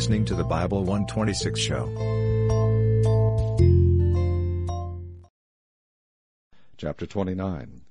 listening to the Bible 126 show. Chapter 29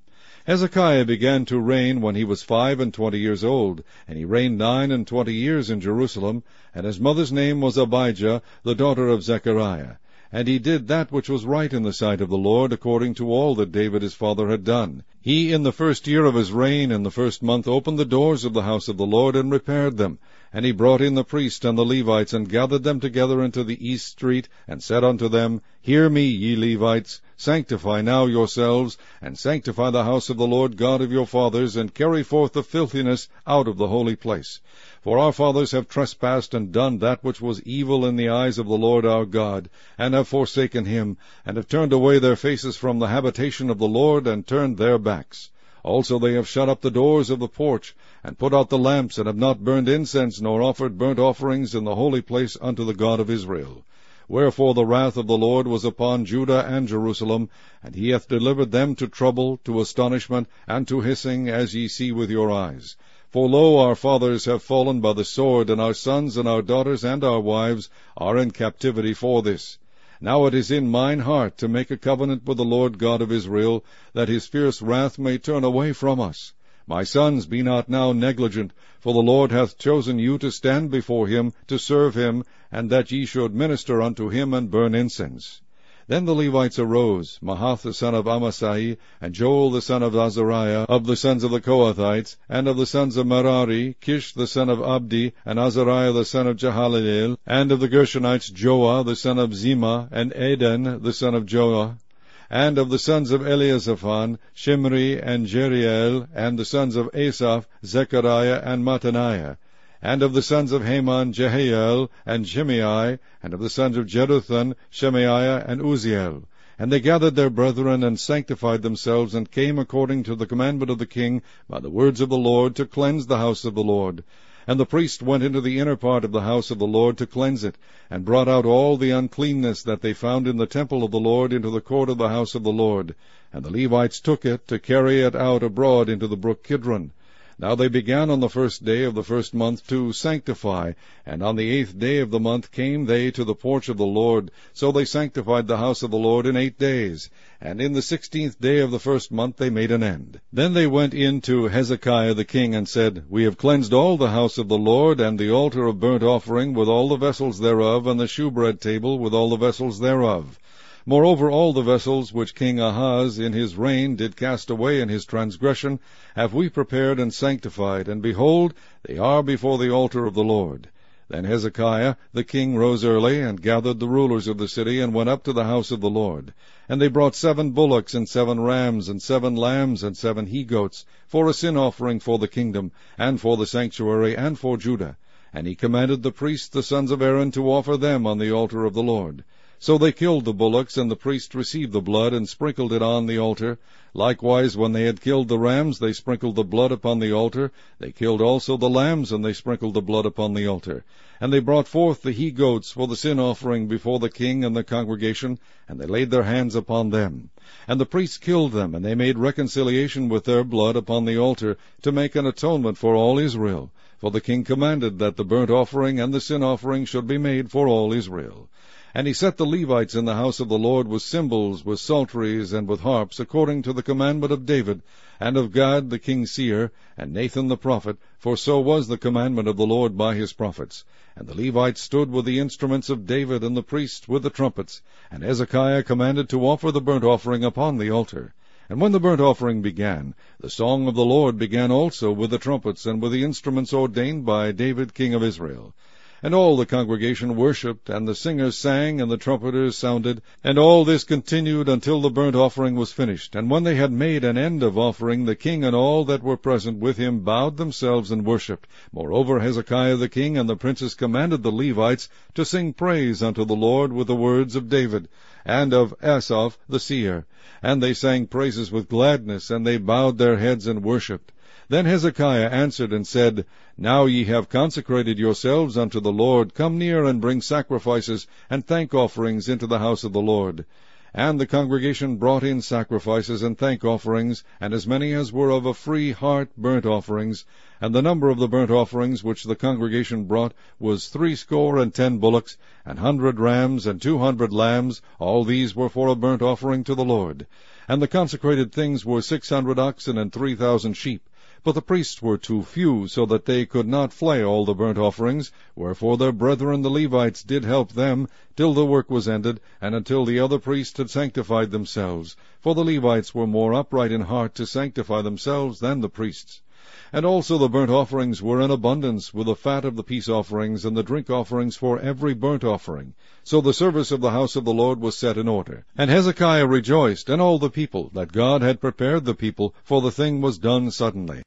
Hezekiah began to reign when he was five and twenty years old, and he reigned nine and twenty years in Jerusalem, and his mother's name was Abijah, the daughter of Zechariah. And he did that which was right in the sight of the Lord, according to all that David his father had done. He in the first year of his reign, in the first month, opened the doors of the house of the Lord, and repaired them. And he brought in the priests and the Levites, and gathered them together into the east street, and said unto them, Hear me, ye Levites, sanctify now yourselves, and sanctify the house of the Lord God of your fathers, and carry forth the filthiness out of the holy place. For our fathers have trespassed and done that which was evil in the eyes of the Lord our God, and have forsaken him, and have turned away their faces from the habitation of the Lord, and turned their backs. Also they have shut up the doors of the porch, and put out the lamps, and have not burned incense, nor offered burnt offerings in the holy place unto the God of Israel. Wherefore the wrath of the Lord was upon Judah and Jerusalem, and he hath delivered them to trouble, to astonishment, and to hissing, as ye see with your eyes. For lo, our fathers have fallen by the sword, and our sons and our daughters and our wives are in captivity for this. Now it is in mine heart to make a covenant with the Lord God of Israel, that his fierce wrath may turn away from us. My sons, be not now negligent, for the Lord hath chosen you to stand before him, to serve him, and that ye should minister unto him and burn incense. Then the Levites arose, Mahath the son of Amasai, and Joel the son of Azariah, of the sons of the Kohathites, and of the sons of Merari, Kish the son of Abdi, and Azariah the son of Jehalelel, and of the Gershonites Joah the son of Zimmah, and Eden the son of Joah, and of the sons of Elizaphan, Shimri and Jeriel, and the sons of Asaph, Zechariah and Mattaniah. and of the sons of Haman, Jehiel, and Shimei, and of the sons of Jeduthun, Shemaiah, and Uzziel. And they gathered their brethren, and sanctified themselves, and came according to the commandment of the king, by the words of the Lord, to cleanse the house of the Lord. And the priest went into the inner part of the house of the Lord to cleanse it, and brought out all the uncleanness that they found in the temple of the Lord into the court of the house of the Lord. And the Levites took it to carry it out abroad into the brook Kidron. Now they began on the first day of the first month to sanctify, and on the eighth day of the month came they to the porch of the Lord. So they sanctified the house of the Lord in eight days. And in the sixteenth day of the first month they made an end. Then they went in to Hezekiah the king, and said, We have cleansed all the house of the Lord, and the altar of burnt offering with all the vessels thereof, and the shewbread table with all the vessels thereof. Moreover, all the vessels which King Ahaz in his reign did cast away in his transgression have we prepared and sanctified, and behold, they are before the altar of the Lord. Then Hezekiah the king rose early, and gathered the rulers of the city, and went up to the house of the Lord. And they brought seven bullocks, and seven rams, and seven lambs, and seven he-goats, for a sin offering for the kingdom, and for the sanctuary, and for Judah. And he commanded the priests the sons of Aaron to offer them on the altar of the Lord. So they killed the bullocks, and the priest received the blood, and sprinkled it on the altar. Likewise, when they had killed the rams, they sprinkled the blood upon the altar. They killed also the lambs, and they sprinkled the blood upon the altar. And they brought forth the he-goats for the sin offering before the king and the congregation, and they laid their hands upon them. And the priests killed them, and they made reconciliation with their blood upon the altar, to make an atonement for all Israel. For the king commanded that the burnt offering and the sin offering should be made for all Israel. And he set the Levites in the house of the Lord with cymbals, with psalteries, and with harps, according to the commandment of David, and of Gad the king's seer, and Nathan the prophet, for so was the commandment of the Lord by his prophets. And the Levites stood with the instruments of David, and the priests with the trumpets. And Hezekiah commanded to offer the burnt offering upon the altar. And when the burnt offering began, the song of the Lord began also with the trumpets, and with the instruments ordained by David king of Israel. And all the congregation worshipped, and the singers sang, and the trumpeters sounded. And all this continued until the burnt offering was finished. And when they had made an end of offering, the king and all that were present with him bowed themselves and worshipped. Moreover, Hezekiah the king and the princes commanded the Levites to sing praise unto the Lord with the words of David, and of Asaph the seer. And they sang praises with gladness, and they bowed their heads and worshipped. Then Hezekiah answered and said, Now ye have consecrated yourselves unto the Lord. Come near and bring sacrifices and thank offerings into the house of the Lord. And the congregation brought in sacrifices and thank offerings, and as many as were of a free heart burnt offerings. And the number of the burnt offerings which the congregation brought was threescore and ten bullocks, and hundred rams, and two hundred lambs, all these were for a burnt offering to the Lord. And the consecrated things were six hundred oxen and three thousand sheep. But the priests were too few, so that they could not flay all the burnt offerings, wherefore their brethren the Levites did help them, till the work was ended, and until the other priests had sanctified themselves. For the Levites were more upright in heart to sanctify themselves than the priests. And also the burnt offerings were in abundance, with the fat of the peace offerings, and the drink offerings for every burnt offering. So the service of the house of the Lord was set in order. And Hezekiah rejoiced, and all the people, that God had prepared the people, for the thing was done suddenly.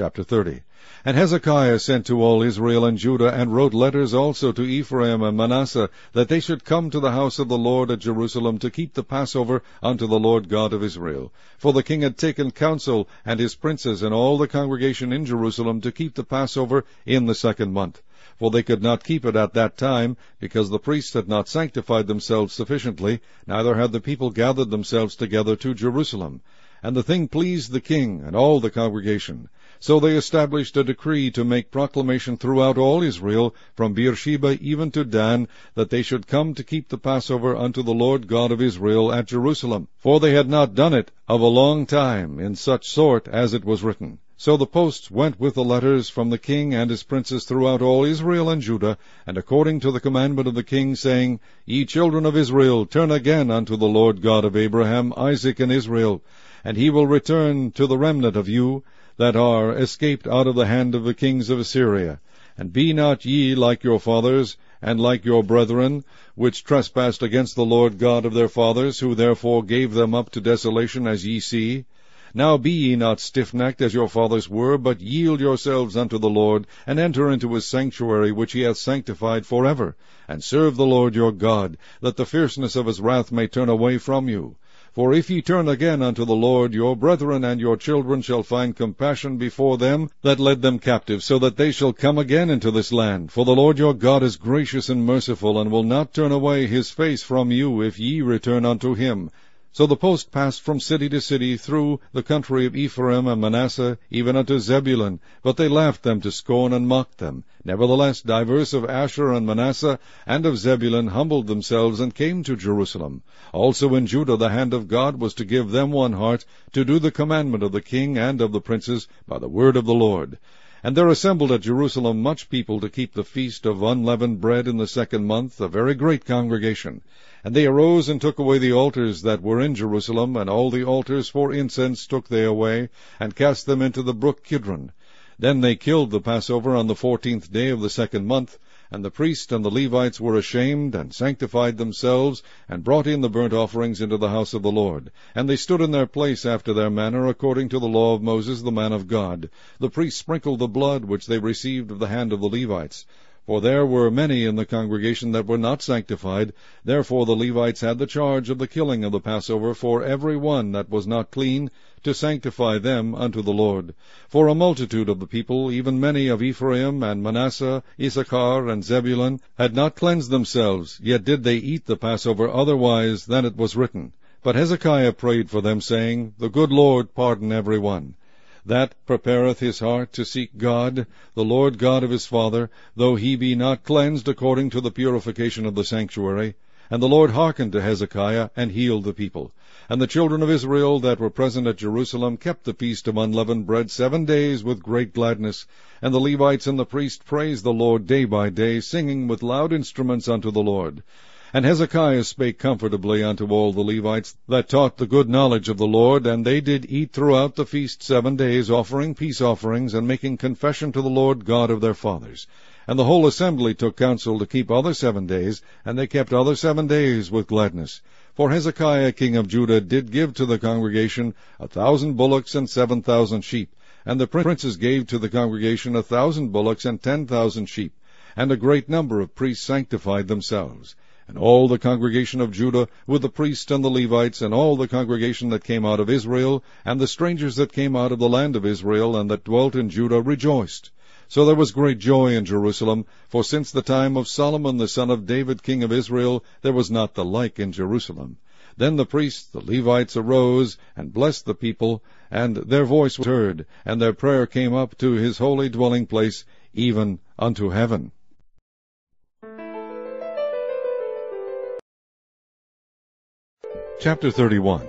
Chapter 30 And Hezekiah sent to all Israel and Judah, and wrote letters also to Ephraim and Manasseh, that they should come to the house of the Lord at Jerusalem to keep the Passover unto the Lord God of Israel. For the king had taken counsel, and his princes, and all the congregation in Jerusalem, to keep the Passover in the second month. For they could not keep it at that time, because the priests had not sanctified themselves sufficiently, neither had the people gathered themselves together to Jerusalem. And the thing pleased the king and all the congregation. So they established a decree to make proclamation throughout all Israel, from Beersheba even to Dan, that they should come to keep the Passover unto the Lord God of Israel at Jerusalem. For they had not done it of a long time in such sort as it was written. So the posts went with the letters from the king and his princes throughout all Israel and Judah, and according to the commandment of the king, saying, Ye children of Israel, turn again unto the Lord God of Abraham, Isaac, and Israel, and he will return to the remnant of you, that are escaped out of the hand of the kings of Assyria. And be not ye like your fathers, and like your brethren, which trespassed against the Lord God of their fathers, who therefore gave them up to desolation, as ye see. Now be ye not stiffnecked as your fathers were, but yield yourselves unto the Lord, and enter into his sanctuary, which he hath sanctified for ever, and serve the Lord your God, that the fierceness of his wrath may turn away from you. For if ye turn again unto the Lord, your brethren and your children shall find compassion before them that led them captive, so that they shall come again into this land. For the Lord your God is gracious and merciful, and will not turn away his face from you, if ye return unto him. So the post passed from city to city through the country of Ephraim and Manasseh, even unto Zebulun. But they laughed them to scorn and mocked them. Nevertheless, divers of Asher and Manasseh and of Zebulun humbled themselves and came to Jerusalem. Also in Judah the hand of God was to give them one heart, to do the commandment of the king and of the princes, by the word of the Lord. And there assembled at Jerusalem much people to keep the feast of unleavened bread in the second month, a very great congregation. And they arose and took away the altars that were in Jerusalem, and all the altars for incense took they away, and cast them into the brook Kidron. Then they killed the Passover on the fourteenth day of the second month, and the priests and the Levites were ashamed, and sanctified themselves, and brought in the burnt offerings into the house of the Lord. And they stood in their place after their manner, according to the law of Moses the man of God. The priests sprinkled the blood which they received of the hand of the Levites. For there were many in the congregation that were not sanctified. Therefore the Levites had the charge of the killing of the Passover for every one that was not clean, to sanctify them unto the Lord. For a multitude of the people, even many of Ephraim and Manasseh, Issachar and Zebulun, had not cleansed themselves, yet did they eat the Passover otherwise than it was written. But Hezekiah prayed for them, saying, The good Lord pardon every one that prepareth his heart to seek God, the Lord God of his father, though he be not cleansed according to the purification of the sanctuary. And the Lord hearkened to Hezekiah, and healed the people. And the children of Israel that were present at Jerusalem kept the feast of unleavened bread seven days with great gladness. And the Levites and the priests praised the Lord day by day, singing with loud instruments unto the Lord. And Hezekiah spake comfortably unto all the Levites that taught the good knowledge of the Lord, and they did eat throughout the feast seven days, offering peace offerings, and making confession to the Lord God of their fathers. And the whole assembly took counsel to keep other seven days, and they kept other seven days with gladness. For Hezekiah king of Judah did give to the congregation a thousand bullocks and seven thousand sheep, and the princes gave to the congregation a thousand bullocks and ten thousand sheep, and a great number of priests sanctified themselves. And all the congregation of Judah, with the priests and the Levites, and all the congregation that came out of Israel, and the strangers that came out of the land of Israel, and that dwelt in Judah, rejoiced. So there was great joy in Jerusalem, for since the time of Solomon the son of David king of Israel, there was not the like in Jerusalem. Then the priests, the Levites, arose and blessed the people, and their voice was heard, and their prayer came up to his holy dwelling place, even unto heaven. Chapter 31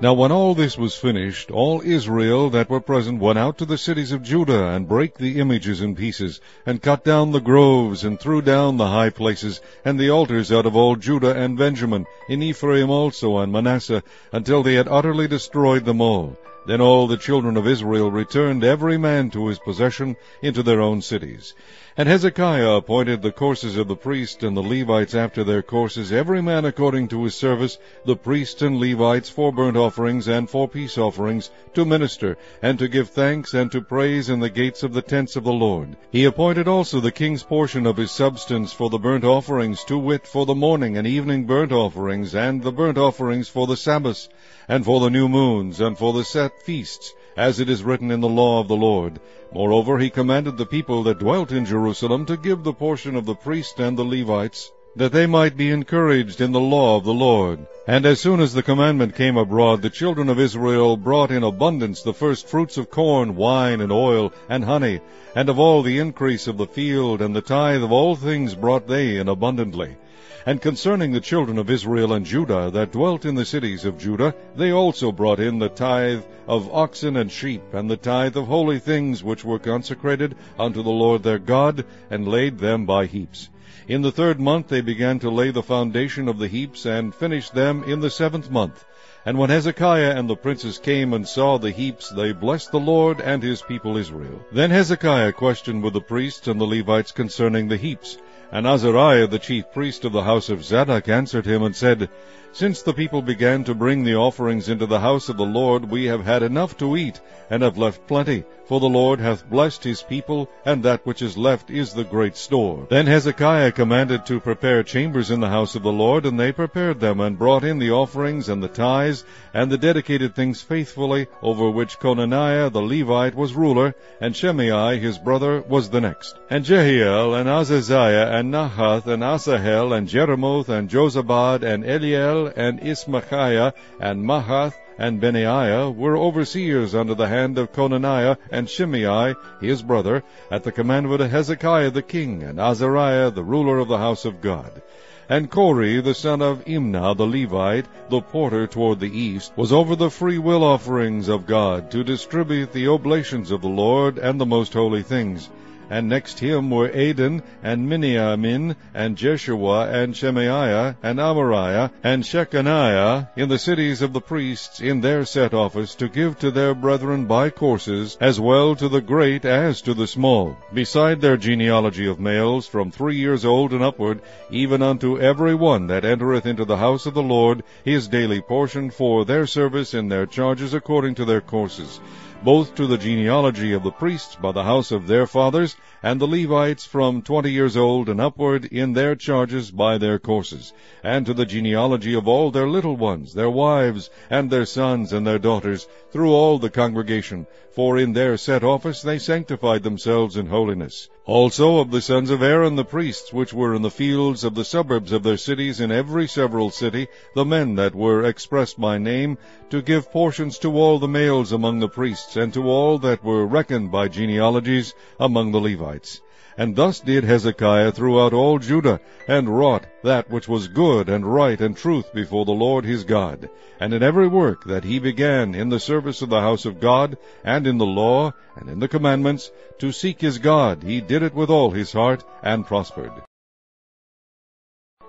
Now when all this was finished, all Israel that were present went out to the cities of Judah, and brake the images in pieces, and cut down the groves, and threw down the high places, and the altars out of all Judah and Benjamin, in Ephraim also and Manasseh, until they had utterly destroyed them all. Then all the children of Israel returned every man to his possession into their own cities. And Hezekiah appointed the courses of the priests and the Levites after their courses, every man according to his service, the priests and Levites for burnt offerings and for peace offerings, to minister, and to give thanks and to praise in the gates of the tents of the Lord. He appointed also the king's portion of his substance for the burnt offerings, to wit, for the morning and evening burnt offerings, and the burnt offerings for the Sabbaths, and for the new moons, and for the set feasts, as it is written in the law of the Lord. Moreover, he commanded the people that dwelt in Jerusalem to give the portion of the priests and the Levites, that they might be encouraged in the law of the Lord. And as soon as the commandment came abroad, the children of Israel brought in abundance the first fruits of corn, wine, and oil, and honey, and of all the increase of the field, and the tithe of all things brought they in abundantly. And concerning the children of Israel and Judah that dwelt in the cities of Judah, they also brought in the tithe of oxen and sheep, and the tithe of holy things which were consecrated unto the Lord their God, and laid them by heaps. In the third month they began to lay the foundation of the heaps, and finished them in the seventh month. And when Hezekiah and the princes came and saw the heaps, they blessed the Lord and his people Israel. Then Hezekiah questioned with the priests and the Levites concerning the heaps. And Azariah the chief priest of the house of Zadok answered him and said, Since the people began to bring the offerings into the house of the Lord, we have had enough to eat, and have left plenty. For the Lord hath blessed his people, and that which is left is the great store. Then Hezekiah commanded to prepare chambers in the house of the Lord, and they prepared them, and brought in the offerings and the tithes, and the dedicated things faithfully, over which Cononiah the Levite was ruler, and Shemaiah his brother was the next. And Jehiel, and Azaziah, and Nahath, and Asahel, and Jerimoth, and Jozabad, and Eliel, and Ismachiah, and Mahath, and Benaiah were overseers under the hand of Cononiah and Shimei his brother, at the commandment of Hezekiah the king, and Azariah the ruler of the house of God. And Kore the son of Imnah the Levite, the porter toward the east, was over the free will offerings of God, to distribute the oblations of the Lord and the most holy things and next him were Adin, and Miniamin, and Jeshua, and Shemaiah, and Amariah, and Shecaniah, in the cities of the priests, in their set office, to give to their brethren by courses, as well to the great as to the small, beside their genealogy of males, from three years old and upward, even unto every one that entereth into the house of the Lord, his daily portion for their service in their charges according to their courses both to the genealogy of the priests by the house of their fathers, and the Levites from twenty years old and upward in their charges by their courses, and to the genealogy of all their little ones, their wives, and their sons and their daughters, through all the congregation, for in their set office they sanctified themselves in holiness. Also of the sons of Aaron the priests, which were in the fields of the suburbs of their cities in every several city, the men that were expressed by name, to give portions to all the males among the priests, and to all that were reckoned by genealogies among the Levites. And thus did Hezekiah throughout all Judah, and wrought that which was good and right and truth before the Lord his God. And in every work that he began in the service of the house of God, and in the law, and in the commandments, to seek his God, he did it with all his heart, and prospered.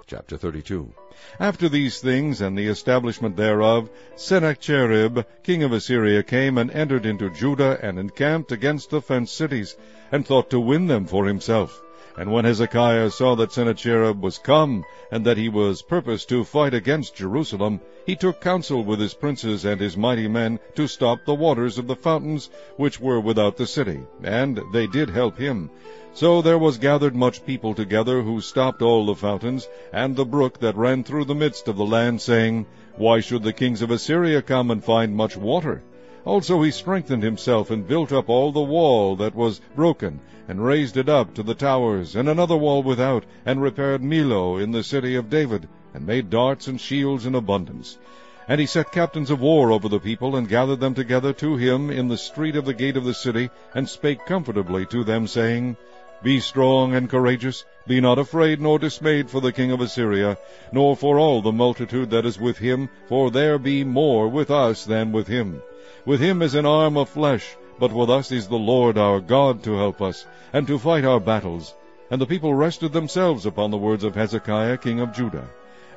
Chapter 32 After these things, and the establishment thereof, Sennacherib, king of Assyria, came and entered into Judah, and encamped against the fenced cities, and thought to win them for himself. And when Hezekiah saw that Sennacherib was come, and that he was purposed to fight against Jerusalem, he took counsel with his princes and his mighty men to stop the waters of the fountains which were without the city, and they did help him. So there was gathered much people together, who stopped all the fountains, and the brook that ran through the midst of the land, saying, Why should the kings of Assyria come and find much water? Also he strengthened himself and built up all the wall that was broken, and raised it up to the towers, and another wall without, and repaired Millo in the city of David, and made darts and shields in abundance. And he set captains of war over the people, and gathered them together to him in the street of the gate of the city, and spake comfortably to them, saying, Be strong and courageous, be not afraid nor dismayed for the king of Assyria, nor for all the multitude that is with him, for there be more with us than with him. With him is an arm of flesh, but with us is the Lord our God to help us, and to fight our battles. And the people rested themselves upon the words of Hezekiah king of Judah.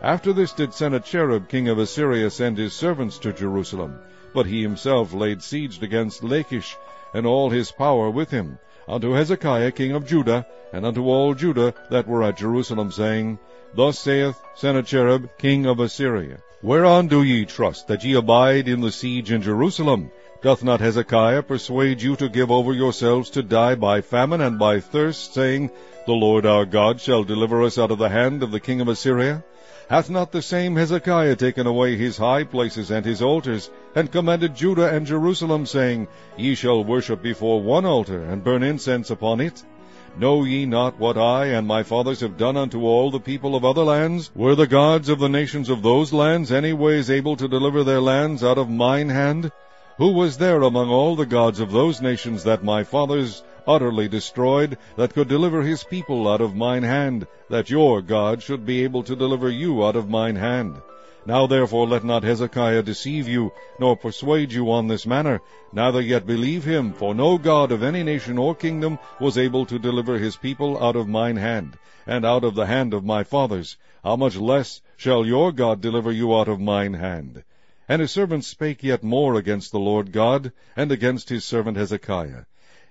After this did Sennacherib king of Assyria send his servants to Jerusalem, but he himself laid siege against Lachish, and all his power with him, unto Hezekiah king of Judah, and unto all Judah that were at Jerusalem, saying, Thus saith Sennacherib king of Assyria, Whereon do ye trust, that ye abide in the siege in Jerusalem? Doth not Hezekiah persuade you to give over yourselves to die by famine and by thirst, saying, The Lord our God shall deliver us out of the hand of the king of Assyria? Hath not the same Hezekiah taken away his high places and his altars, and commanded Judah and Jerusalem, saying, Ye shall worship before one altar, and burn incense upon it? Know ye not what I and my fathers have done unto all the people of other lands? Were the gods of the nations of those lands any ways able to deliver their lands out of mine hand? Who was there among all the gods of those nations that my fathers utterly destroyed, that could deliver his people out of mine hand, that your God should be able to deliver you out of mine hand? Now therefore let not Hezekiah deceive you, nor persuade you on this manner, neither yet believe him, for no God of any nation or kingdom was able to deliver his people out of mine hand, and out of the hand of my fathers. How much less shall your God deliver you out of mine hand? And his servants spake yet more against the Lord God, and against his servant Hezekiah.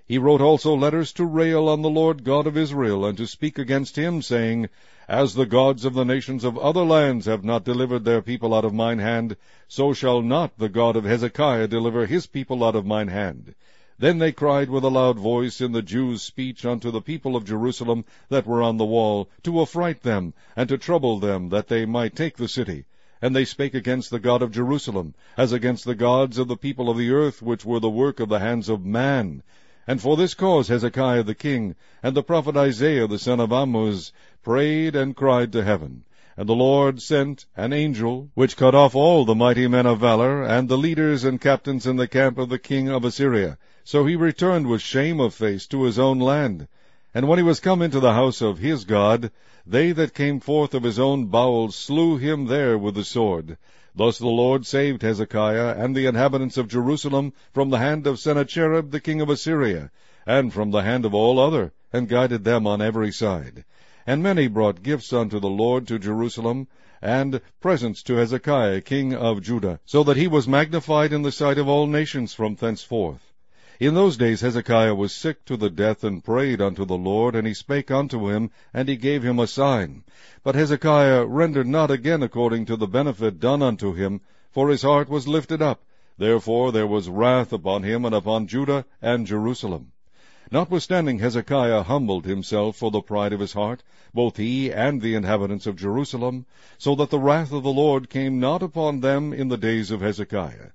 He wrote also letters to rail on the Lord God of Israel, and to speak against him, saying, as the gods of the nations of other lands have not delivered their people out of mine hand, so shall not the God of Hezekiah deliver his people out of mine hand. Then they cried with a loud voice in the Jews' speech unto the people of Jerusalem that were on the wall, to affright them, and to trouble them, that they might take the city. And they spake against the God of Jerusalem, as against the gods of the people of the earth, which were the work of the hands of man. And for this cause Hezekiah the king, and the prophet Isaiah the son of Amoz, prayed and cried to heaven. And the Lord sent an angel, which cut off all the mighty men of valor, and the leaders and captains in the camp of the king of Assyria. So he returned with shame of face to his own land. And when he was come into the house of his God, they that came forth of his own bowels slew him there with the sword. Thus the Lord saved Hezekiah and the inhabitants of Jerusalem from the hand of Sennacherib the king of Assyria, and from the hand of all other, and guided them on every side. And many brought gifts unto the Lord to Jerusalem, and presents to Hezekiah king of Judah, so that he was magnified in the sight of all nations from thenceforth. In those days Hezekiah was sick to the death, and prayed unto the Lord, and he spake unto him, and he gave him a sign. But Hezekiah rendered not again according to the benefit done unto him, for his heart was lifted up. Therefore there was wrath upon him and upon Judah and Jerusalem. Notwithstanding Hezekiah humbled himself for the pride of his heart, both he and the inhabitants of Jerusalem, so that the wrath of the Lord came not upon them in the days of Hezekiah.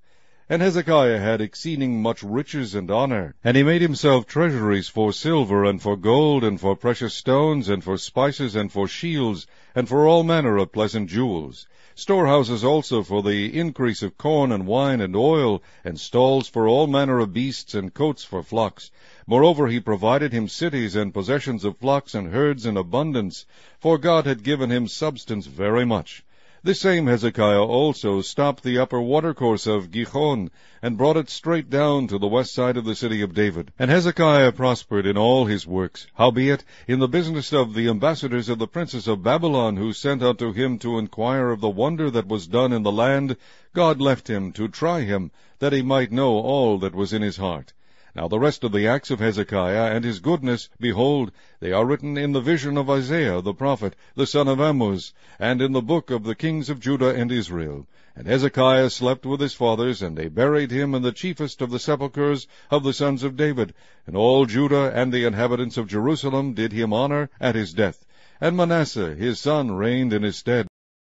And Hezekiah had exceeding much riches and honor, and he made himself treasuries for silver, and for gold, and for precious stones, and for spices, and for shields, and for all manner of pleasant jewels. Storehouses also for the increase of corn and wine and oil, and stalls for all manner of beasts, and cotes for flocks. Moreover, he provided him cities and possessions of flocks and herds in abundance, for God had given him substance very much. This same Hezekiah also stopped the upper watercourse of Gihon, and brought it straight down to the west side of the city of David. And Hezekiah prospered in all his works. Howbeit, in the business of the ambassadors of the princes of Babylon, who sent unto him to inquire of the wonder that was done in the land, God left him to try him, that he might know all that was in his heart. Now the rest of the acts of Hezekiah and his goodness, behold, they are written in the vision of Isaiah the prophet, the son of Amoz, and in the book of the kings of Judah and Israel. And Hezekiah slept with his fathers, and they buried him in the chiefest of the sepulchres of the sons of David. And all Judah and the inhabitants of Jerusalem did him honor at his death. And Manasseh his son reigned in his stead.